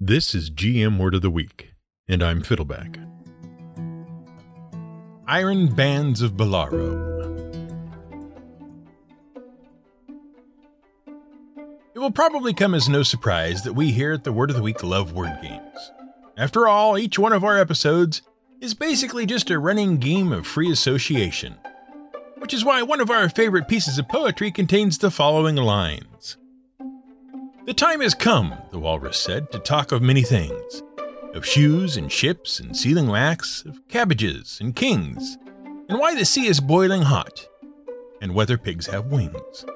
This is GM Word of the Week, and I'm Fiddleback. Iron Bands of Bilarro. It will probably come as no surprise that we here at the Word of the Week love word games. After all, each one of our episodes is basically just a running game of free association, which is why one of our favorite pieces of poetry contains the following lines. The time has come, the walrus said, to talk of many things of shoes and ships and sealing wax, of cabbages and kings, and why the sea is boiling hot, and whether pigs have wings.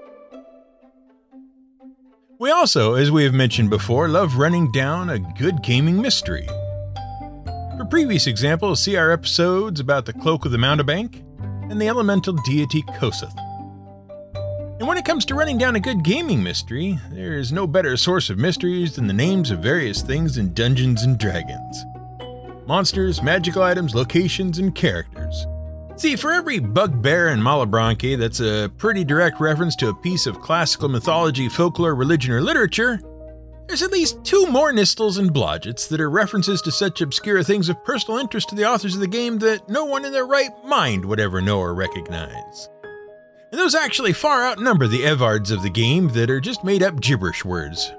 We also, as we have mentioned before, love running down a good gaming mystery. For previous examples, see our episodes about the Cloak of the Mountebank and the elemental deity Kossuth. And when it comes to running down a good gaming mystery, there is no better source of mysteries than the names of various things in Dungeons and Dragons monsters, magical items, locations, and characters. See, for every bugbear in Malebranche that's a pretty direct reference to a piece of classical mythology, folklore, religion, or literature, there's at least two more Nystuls and Blodgetts that are references to such obscure things of personal interest to the authors of the game that no one in their right mind would ever know or recognize and those actually far outnumber the Evards of the game that are just made up gibberish words.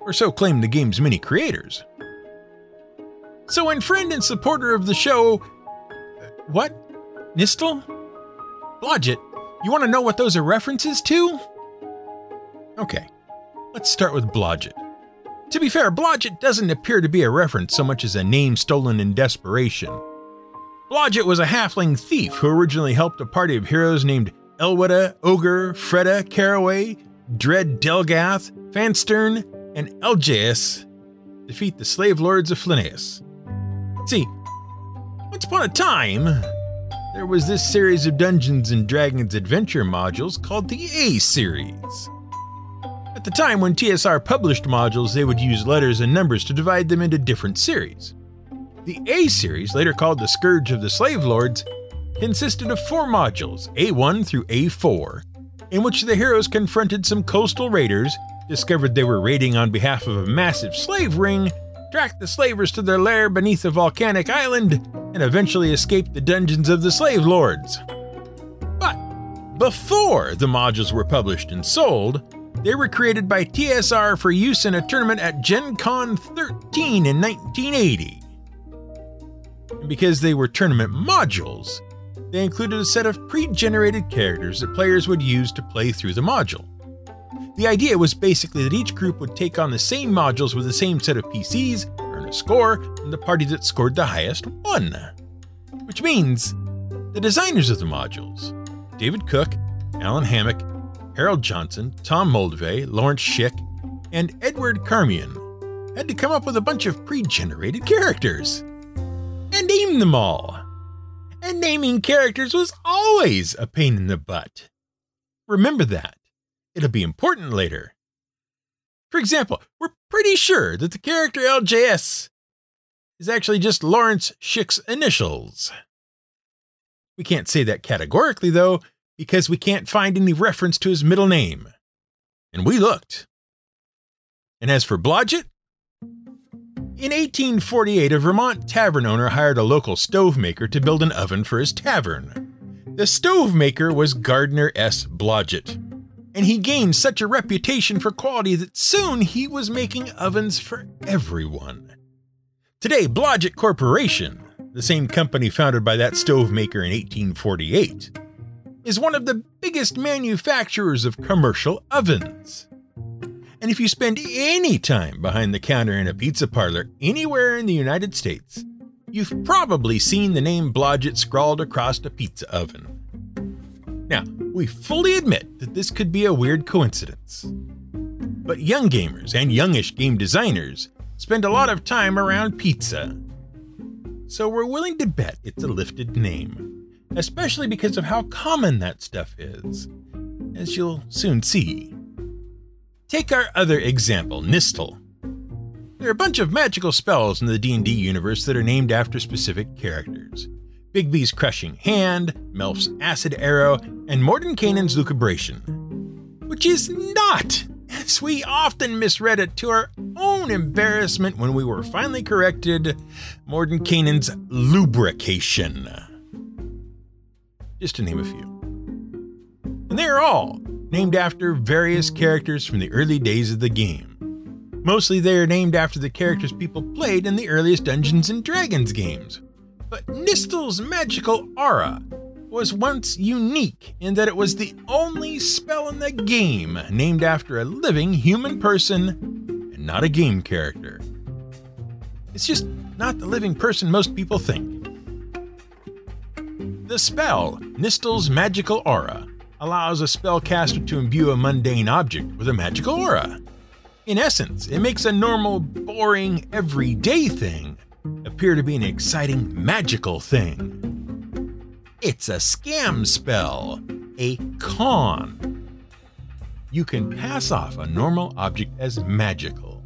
Or so claim the game's many creators. So, when friend and supporter of the show. Uh, what? Nystul? Blodgett, you want to know what those are references to? Okay, let's start with Blodgett. To be fair, Blodgett doesn't appear to be a reference so much as a name stolen in desperation. Blodgett was a halfling thief who originally helped a party of heroes named Elweda, Ogre, Freda, Caraway, Dread Delgath, Fanstern, and Eljaeus defeat the slave lords of Flinaeus. See, once upon a time, there was this series of Dungeons and Dragons adventure modules called the A series. At the time when TSR published modules, they would use letters and numbers to divide them into different series. The A series, later called the Scourge of the Slave Lords, consisted of four modules, A1 through A4, in which the heroes confronted some coastal raiders, discovered they were raiding on behalf of a massive slave ring, tracked the slavers to their lair beneath a volcanic island, and eventually escaped the dungeons of the slave lords. But before the modules were published and sold, they were created by TSR for use in a tournament at Gen Con 13 in 1980. And because they were tournament modules, they included a set of pre generated characters that players would use to play through the module. The idea was basically that each group would take on the same modules with the same set of PCs, earn a score, and the party that scored the highest won. Which means the designers of the modules, David Cook, Allen Hammack, Harold Johnson, Tom Moldvay, Lawrence Schick, and Edward Carmien, had to come up with a bunch of pre generated characters and name them all and naming characters was always a pain in the butt. Remember that. It'll be important later. For example, we're pretty sure that the character LJS is actually just Lawrence Schick's initials. We can't say that categorically, though, because we can't find any reference to his middle name. And we looked. And as for Blodgett, in 1848, a Vermont tavern owner hired a local stove maker to build an oven for his tavern. The stove maker was Gardner S. Blodgett, and he gained such a reputation for quality that soon he was making ovens for everyone. Today, Blodgett Corporation, the same company founded by that stove maker in 1848, is one of the biggest manufacturers of commercial ovens. And if you spend any time behind the counter in a pizza parlor anywhere in the United States, you've probably seen the name Blodgett scrawled across a pizza oven. Now, we fully admit that this could be a weird coincidence. But young gamers and youngish game designers spend a lot of time around pizza. So we're willing to bet it's a lifted name, especially because of how common that stuff is, as you'll soon see. Take our other example, Nystul. There are a bunch of magical spells in the D&D universe that are named after specific characters. Bigby's Crushing Hand, Melf's Acid Arrow, and Mordenkainen's Lucubration. Which is not, as we often misread it to our own embarrassment when we were finally corrected. Mordenkainen's lubrication. Just to name a few. And they're all named after various characters from the early days of the game. Mostly they are named after the characters people played in the earliest Dungeons and Dragons games. But Nystul's magical aura was once unique in that it was the only spell in the game named after a living human person and not a game character. It's just not the living person most people think. The spell, Nystul's Magical Aura, allows a spellcaster to imbue a mundane object with a magical aura. In essence, it makes a normal, boring, everyday thing appear to be an exciting, magical thing. It's a scam spell, a con. You can pass off a normal object as magical.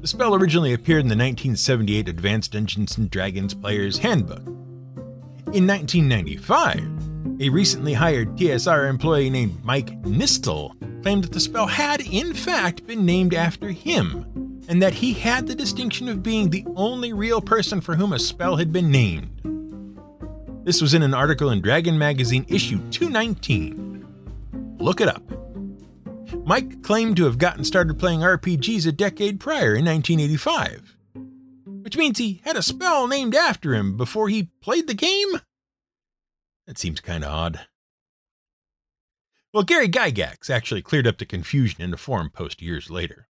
The spell originally appeared in the 1978 Advanced Dungeons and Dragons Player's Handbook. In 1995, a recently hired TSR employee named Mike Nystul claimed that the spell had, in fact, been named after him, and that he had the distinction of being the only real person for whom a spell had been named. This was in an article in Dragon Magazine issue 219. Look it up. Mike claimed to have gotten started playing RPGs a decade prior in 1985, which means he had a spell named after him before he played the game? That seems kind of odd. Well, Gary Gygax actually cleared up the confusion in a forum post years later.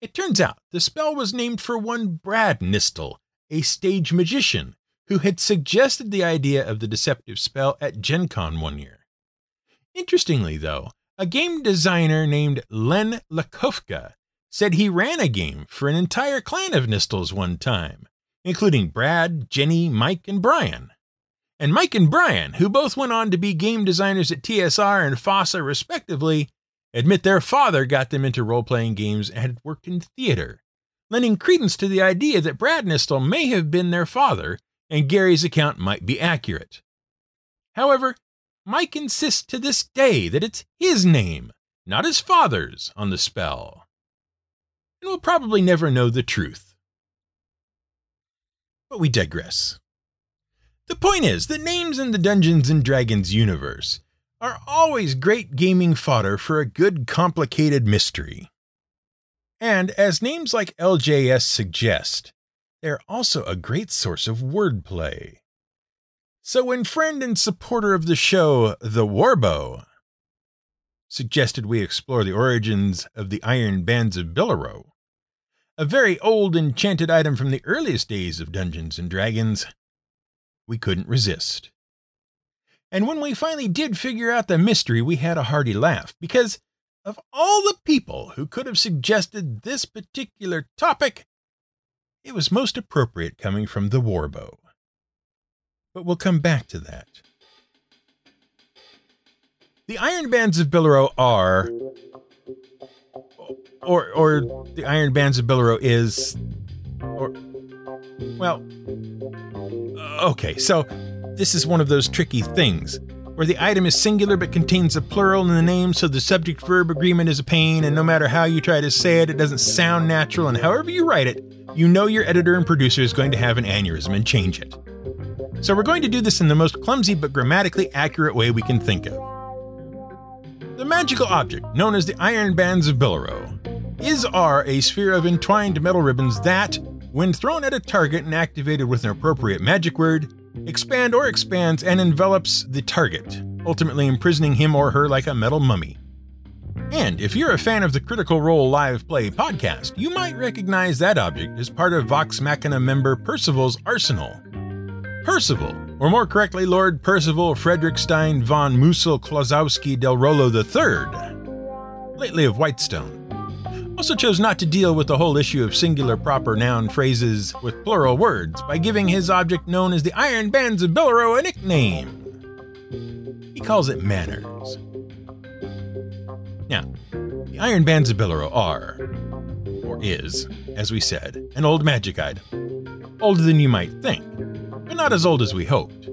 It turns out the spell was named for one Brad Nystul, a stage magician who had suggested the idea of the deceptive spell at Gen Con one year. Interestingly, though, a game designer named Len Lakofka said he ran a game for an entire clan of Nystuls one time, including Brad, Jenny, Mike, and Brian. And Mike and Brian, who both went on to be game designers at TSR and FASA respectively, admit their father got them into role playing games and had worked in theater, lending credence to the idea that Brad Nystul may have been their father and Gary's account might be accurate. However, Mike insists to this day that it's his name, not his father's, on the spell. And we'll probably never know the truth. But we digress. The point is that names in the Dungeons and Dragons universe are always great gaming fodder for a good complicated mystery. And as names like LJS suggest, they're also a great source of wordplay. So when friend and supporter of the show, The Warbow, suggested we explore the origins of the Iron Bands of Bilarro, a very old enchanted item from the earliest days of Dungeons and Dragons, we couldn't resist. And when we finally did figure out the mystery, we had a hearty laugh, because of all the people who could have suggested this particular topic, it was most appropriate coming from the Warbow. But we'll come back to that. The Iron Bands of Bilarro are, or, or the Iron Bands of Bilarro is, or, well, okay, so this is one of those tricky things where the item is singular but contains a plural in the name, so the subject verb agreement is a pain, and no matter how you try to say it, it doesn't sound natural, and however you write it, you know your editor and producer is going to have an aneurysm and change it. So we're going to do this in the most clumsy but grammatically accurate way we can think of. The magical object, known as the Iron Bands of Bilarro, is are a sphere of entwined metal ribbons that, when thrown at a target and activated with an appropriate magic word, expand or expands and envelops the target, ultimately imprisoning him or her like a metal mummy. And if you're a fan of the Critical Role Live Play podcast, you might recognize that object as part of Vox Machina member Percival's arsenal. Percival, or more correctly, Lord Percival Frederickstein von Musel Klosowski del Rolo III, lately of Whitestone, also chose not to deal with the whole issue of singular proper noun phrases with plural words by giving his object known as the Iron Bands of Bilarro a nickname. He calls it manners. Now, the Iron Bands of Bilarro are, or is, as we said, an old magic item. Older than you might think, but not as old as we hoped.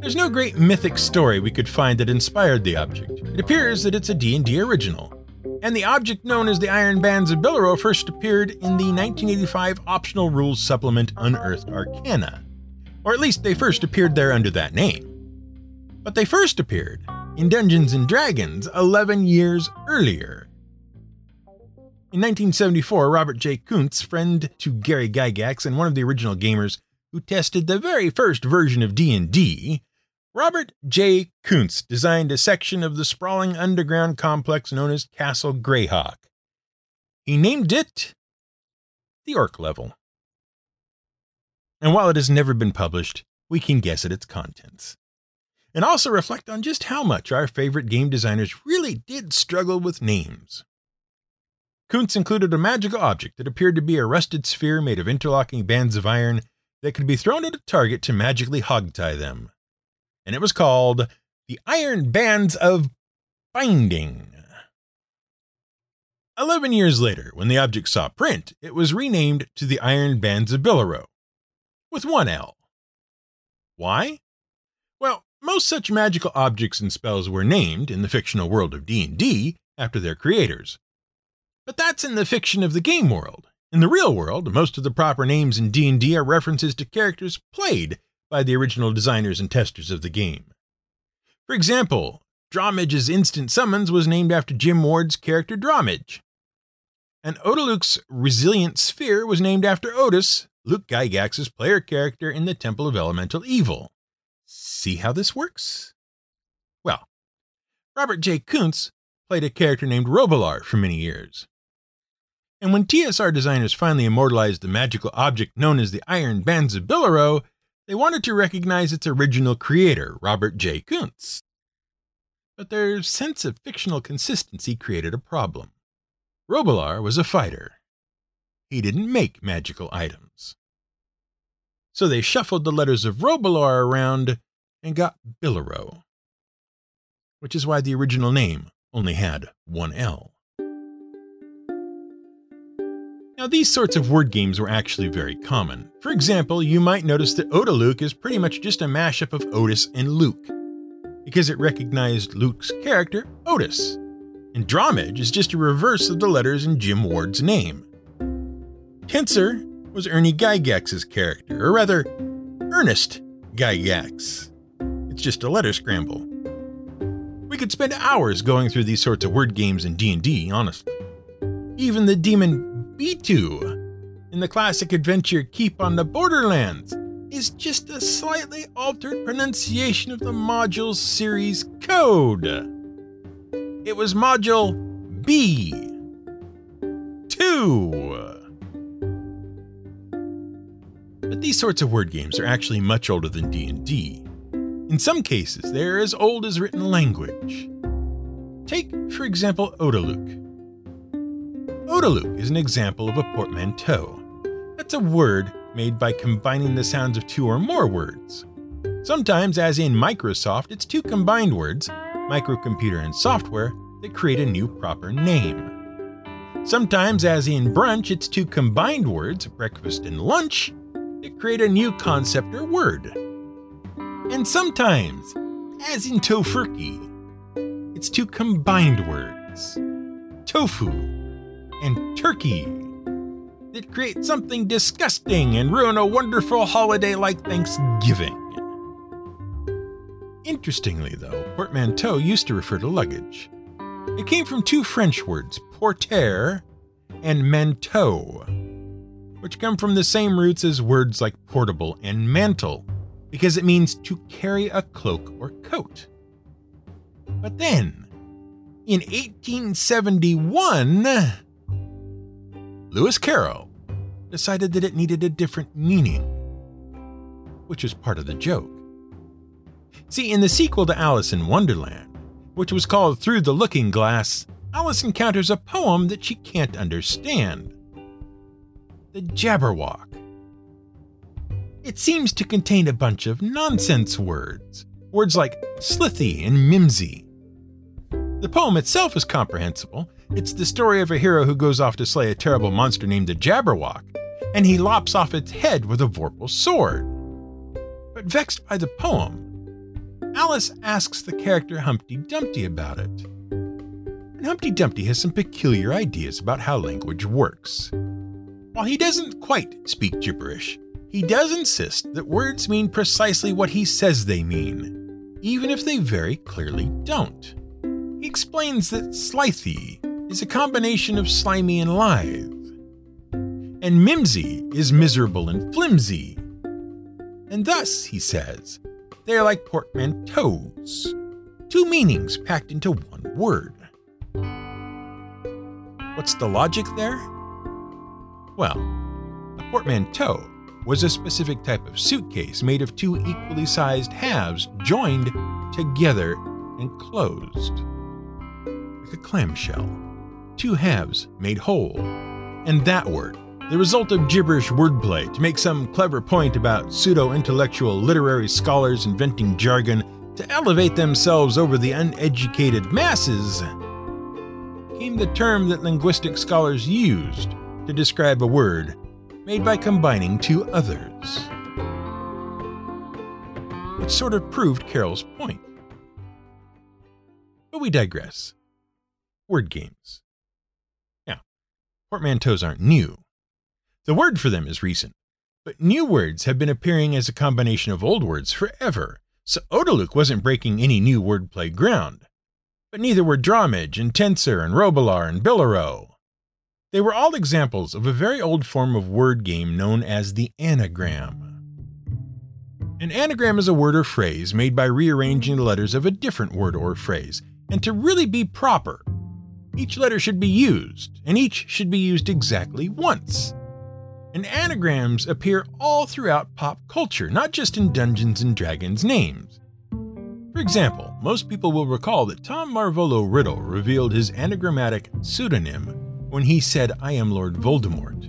There's no great mythic story we could find that inspired the object. It appears that it's a D&D original, and the object known as the Iron Bands of Bilarro first appeared in the 1985 optional rules supplement Unearthed Arcana. Or at least they first appeared there under that name. But they first appeared in Dungeons and Dragons 11 years earlier. In 1974, Robert J. Kuntz, friend to Gary Gygax and one of the original gamers who tested the very first version of D&D, Robert J. Kuntz designed a section of the sprawling underground complex known as Castle Greyhawk. He named it the Orc Level. And while it has never been published, we can guess at its contents. And also reflect on just how much our favorite game designers really did struggle with names. Kuntz included a magical object that appeared to be a rusted sphere made of interlocking bands of iron that could be thrown at a target to magically hogtie them. And it was called the Iron Bands of Binding. Eleven years later, when the object saw print, it was renamed to the Iron Bands of Bilarro, with one L. Why? Well, most such magical objects and spells were named in the fictional world of D&D after their creators. But that's in the fiction of the game world. In the real world, most of the proper names in D&D are references to characters played by the original designers and testers of the game. For example, Drawmij's instant summons was named after Jim Ward's character Drawmij. And Otiluke's resilient sphere was named after Otis, Luke Gygax's player character in the Temple of Elemental Evil. See how this works? Well, Robert J. Kuntz played a character named Robilar for many years. And when TSR designers finally immortalized the magical object known as the Iron Bands of Bilarro, they wanted to recognize its original creator, Robert J. Kuntz. But their sense of fictional consistency created a problem. Robilar was a fighter. He didn't make magical items. So they shuffled the letters of Robilar around and got Bilarro, which is why the original name only had one L. Now, these sorts of word games were actually very common. For example, you might notice that Otiluke is pretty much just a mashup of Otis and Luke, because it recognized Luke's character, Otis. And Drawmij is just a reverse of the letters in Jim Ward's name. Tenser was Ernie Gygax's character, or rather, Ernest Gygax. It's just a letter scramble. We could spend hours going through these sorts of word games in D&D, honestly. Even the demon B2 in the classic adventure Keep on the Borderlands is just a slightly altered pronunciation of the module series code. It was module B2. But these sorts of word games are actually much older than D&D. In some cases, they're as old as written language. Take, for example, Otiluke. Otiluke is an example of a portmanteau. That's a word made by combining the sounds of two or more words. Sometimes, as in Microsoft, it's two combined words, microcomputer and software, that create a new proper name. Sometimes, as in brunch, it's two combined words, breakfast and lunch, that create a new concept or word. And sometimes, as in tofurkey, it's two combined words, tofu and turkey that create something disgusting and ruin a wonderful holiday like Thanksgiving. Interestingly, though, portmanteau used to refer to luggage. It came from two French words, porter and manteau, which come from the same roots as words like portable and mantle, because it means to carry a cloak or coat. But then, in 1871, Lewis Carroll decided that it needed a different meaning, which is part of the joke. See, in the sequel to Alice in Wonderland, which was called Through the Looking Glass, Alice encounters a poem that she can't understand the Jabberwock. It seems to contain a bunch of nonsense words, words like slithy and mimsy. The poem itself is comprehensible, it's the story of a hero who goes off to slay a terrible monster named the Jabberwock, and he lops off its head with a Vorpal sword. But vexed by the poem, Alice asks the character Humpty Dumpty about it. and Humpty Dumpty has some peculiar ideas about how language works. While he doesn't quite speak gibberish, he does insist that words mean precisely what he says they mean, even if they very clearly don't. He explains that slithy is a combination of slimy and lithe, and mimsy is miserable and flimsy. And thus, he says, they are like portmanteaus, two meanings packed into one word. What's the logic there? Well, a portmanteau was a specific type of suitcase made of two equally sized halves joined together and closed. Like a clamshell. Two halves made whole. And that word, the result of gibberish wordplay to make some clever point about pseudo intellectual literary scholars inventing jargon to elevate themselves over the uneducated masses, came the term that linguistic scholars used to describe a word made by combining two others. Which sort of proved Carroll's point. But we digress. Word games. Portmanteaus aren't new. The word for them is recent, but new words have been appearing as a combination of old words forever, so Otiluke wasn't breaking any new wordplay ground. But neither were Drawmij and Tenser and Robilar and Bilarro. They were all examples of a very old form of word game known as the anagram. An anagram is a word or phrase made by rearranging the letters of a different word or phrase, and to really be proper, each letter should be used, and each should be used exactly once. And anagrams appear all throughout pop culture, not just in Dungeons and Dragons names. For example, most people will recall that Tom Marvolo Riddle revealed his anagrammatic pseudonym when he said, I am Lord Voldemort.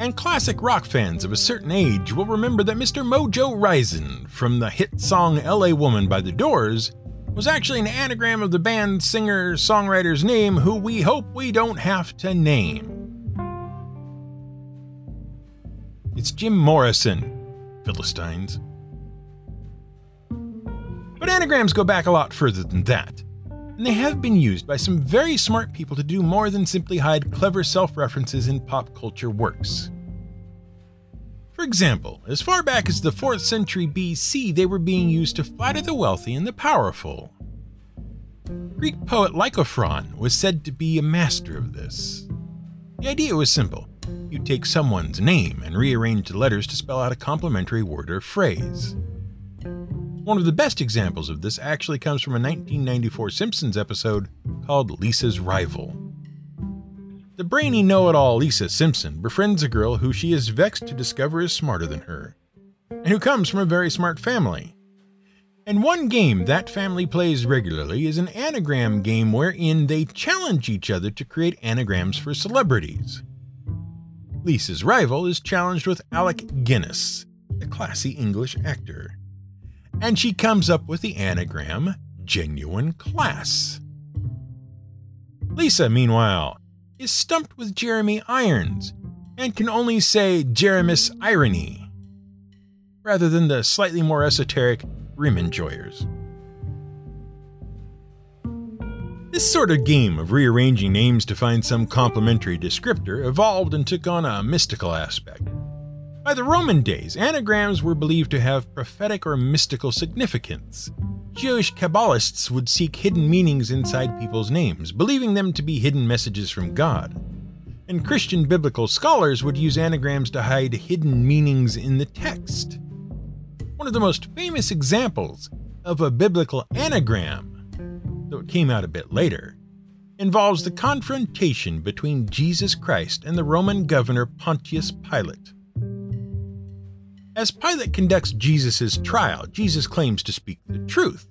And classic rock fans of a certain age will remember that Mr. Mojo Risen from the hit song LA Woman by The Doors was actually an anagram of the band singer songwriter's name, who we hope we don't have to name. It's Jim Morrison, Philistines. But anagrams go back a lot further than that, and they have been used by some very smart people to do more than simply hide clever self references in pop culture works. For example, as far back as the 4th century BC, they were being used to flatter the wealthy and the powerful. Greek poet Lycophron was said to be a master of this. The idea was simple you take someone's name and rearrange the letters to spell out a complimentary word or phrase. One of the best examples of this actually comes from a 1994 Simpsons episode called Lisa's Rival. The brainy know it all Lisa Simpson befriends a girl who she is vexed to discover is smarter than her, and who comes from a very smart family. And one game that family plays regularly is an anagram game wherein they challenge each other to create anagrams for celebrities. Lisa's rival is challenged with Alec Guinness, a classy English actor and she comes up with the anagram genuine class. Lisa, meanwhile, is stumped with Jeremy Irons and can only say Jeremis Irony, rather than the slightly more esoteric Rim Enjoyers. This sort of game of rearranging names to find some complementary descriptor evolved and took on a mystical aspect. By the Roman days, anagrams were believed to have prophetic or mystical significance. Jewish Kabbalists would seek hidden meanings inside people's names, believing them to be hidden messages from God. And Christian biblical scholars would use anagrams to hide hidden meanings in the text. One of the most famous examples of a biblical anagram, though it came out a bit later, involves the confrontation between Jesus Christ and the Roman governor Pontius Pilate. As Pilate conducts Jesus' trial, Jesus claims to speak the truth.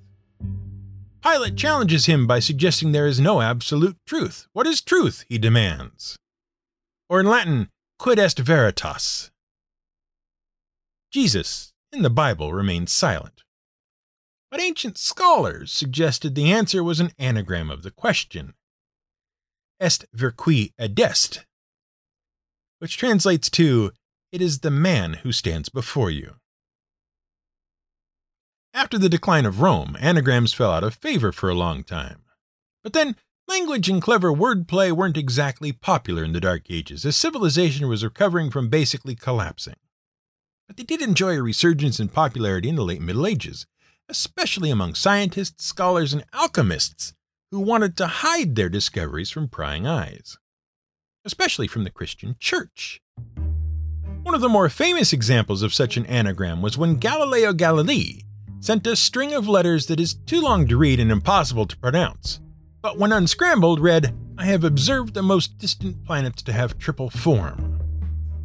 Pilate challenges him by suggesting there is no absolute truth. What is truth? he demands. Or in Latin, quid est veritas? Jesus, in the Bible, remains silent. But ancient scholars suggested the answer was an anagram of the question. Est vir qui adest, which translates to it is the man who stands before you. After the decline of Rome, anagrams fell out of favor for a long time. But then Language and clever wordplay weren't exactly popular in the Dark Ages, as civilization was recovering from basically collapsing. But they did enjoy a resurgence in popularity in the late Middle Ages, especially among scientists, scholars, and alchemists who wanted to hide their discoveries from prying eyes, especially from the Christian Church. One of the more famous examples of such an anagram was when Galileo Galilei sent a string of letters that is too long to read and impossible to pronounce, but when unscrambled read, I have observed the most distant planets to have triple form.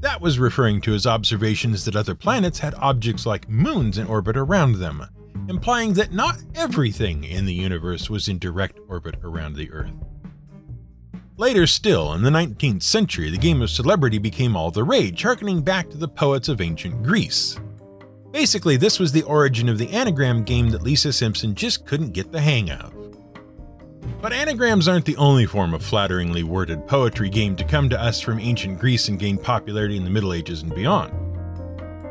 That was referring to his observations that other planets had objects like moons in orbit around them, implying that not everything in the universe was in direct orbit around the Earth. Later still, in the 19th century, the game of celebrity became all the rage, harkening back to the poets of ancient Greece. Basically, this was the origin of the anagram game that Lisa Simpson just couldn't get the hang of. But anagrams aren't the only form of flatteringly worded poetry game to come to us from ancient Greece and gain popularity in the Middle Ages and beyond.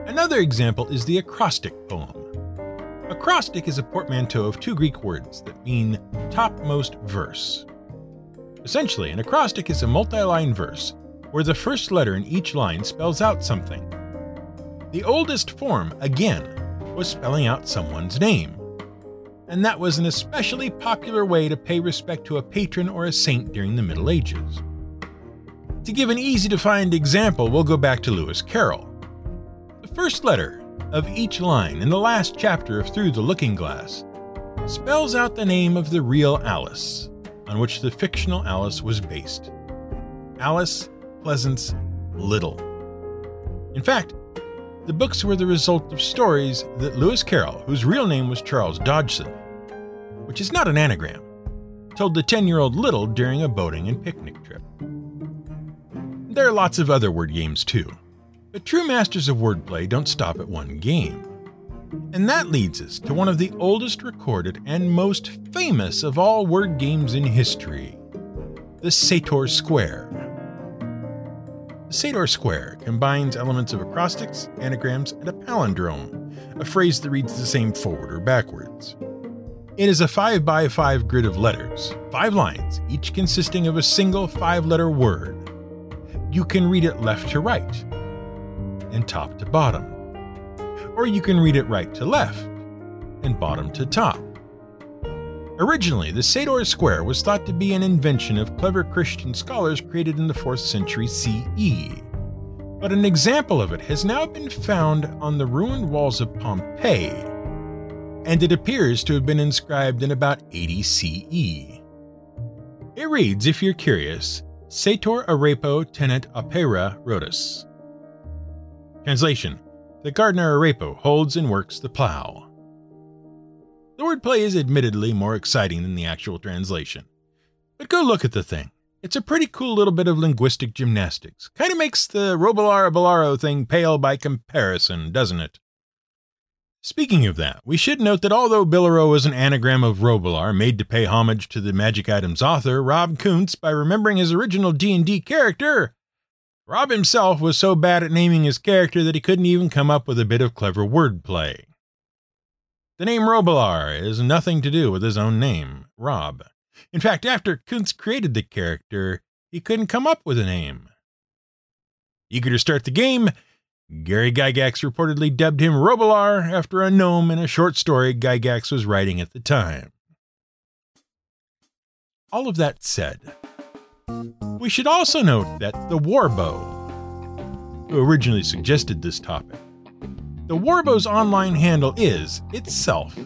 Another example is the acrostic poem. Acrostic is a portmanteau of two Greek words that mean topmost verse. Essentially, an acrostic is a multi line verse where the first letter in each line spells out something. The oldest form, again, was spelling out someone's name. And that was an especially popular way to pay respect to a patron or a saint during the Middle Ages. To give an easy to find example, we'll go back to Lewis Carroll. The first letter of each line in the last chapter of Through the Looking Glass spells out the name of the real Alice, on which the fictional Alice was based Alice Pleasance Liddell. In fact, the books were the result of stories that Lewis Carroll, whose real name was Charles Dodgson, which is not an anagram, told the 10 year old Liddell during a boating and picnic trip. There are lots of other word games too. But true masters of wordplay don't stop at one game. And that leads us to one of the oldest recorded and most famous of all word games in history the Sator Square. The Sator Square combines elements of acrostics, anagrams, and a palindrome, a phrase that reads the same forward or backwards. It is a 5 by 5 grid of letters, five lines, each consisting of a single five letter word. You can read it left to right, and top to bottom. Or you can read it right to left and bottom to top. Originally, the Sator Square was thought to be an invention of clever Christian scholars created in the 4th century CE. But an example of it has now been found on the ruined walls of Pompeii, and it appears to have been inscribed in about 80 CE. It reads, if you're curious, Sator arepo tenet opera rotas. Translation The gardener Arepo holds and works the plow. The wordplay is admittedly more exciting than the actual translation. But go look at the thing. It's a pretty cool little bit of linguistic gymnastics. Kind of makes the Robolara Bolaro thing pale by comparison, doesn't it? Speaking of that, we should note that although Bilarro is an anagram of Robilar made to pay homage to the Magic Items author Rob Kuntz by remembering his original D&D character, Rob himself was so bad at naming his character that he couldn't even come up with a bit of clever wordplay. The name Robilar is nothing to do with his own name, Rob. In fact, after Kuntz created the character, he couldn't come up with a name. Eager to start the game, Gary Gygax reportedly dubbed him Robilar after a gnome in a short story Gygax was writing at the time. All of that said, we should also note that the Warbo, who originally suggested this topic, the Warbo's online handle is, itself,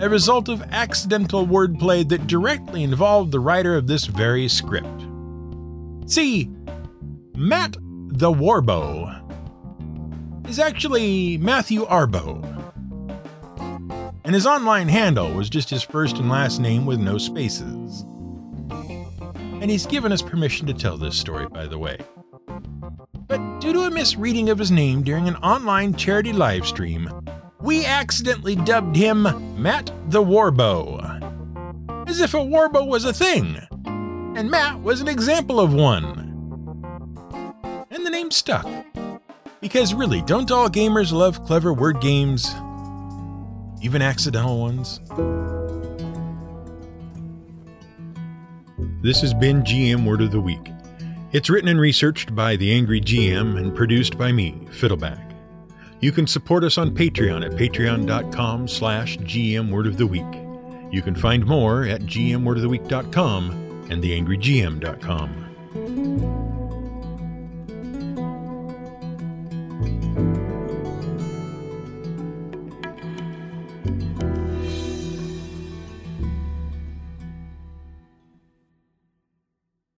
a result of accidental wordplay that directly involved the writer of this very script. See, Matt the Warbo is actually Matthew Arbo. And his online handle was just his first and last name with no spaces and he's given us permission to tell this story, by the way. But due to a misreading of his name during an online charity livestream, we accidentally dubbed him Matt the Warbow. As if a warbow was a thing, and Matt was an example of one. And the name stuck. Because really, don't all gamers love clever word games? Even accidental ones? This has been GM Word of the Week. It's written and researched by the Angry GM and produced by me, Fiddleback. You can support us on Patreon at patreon.com slash gmwordoftheweek. You can find more at gmwordoftheweek.com and theangrygm.com.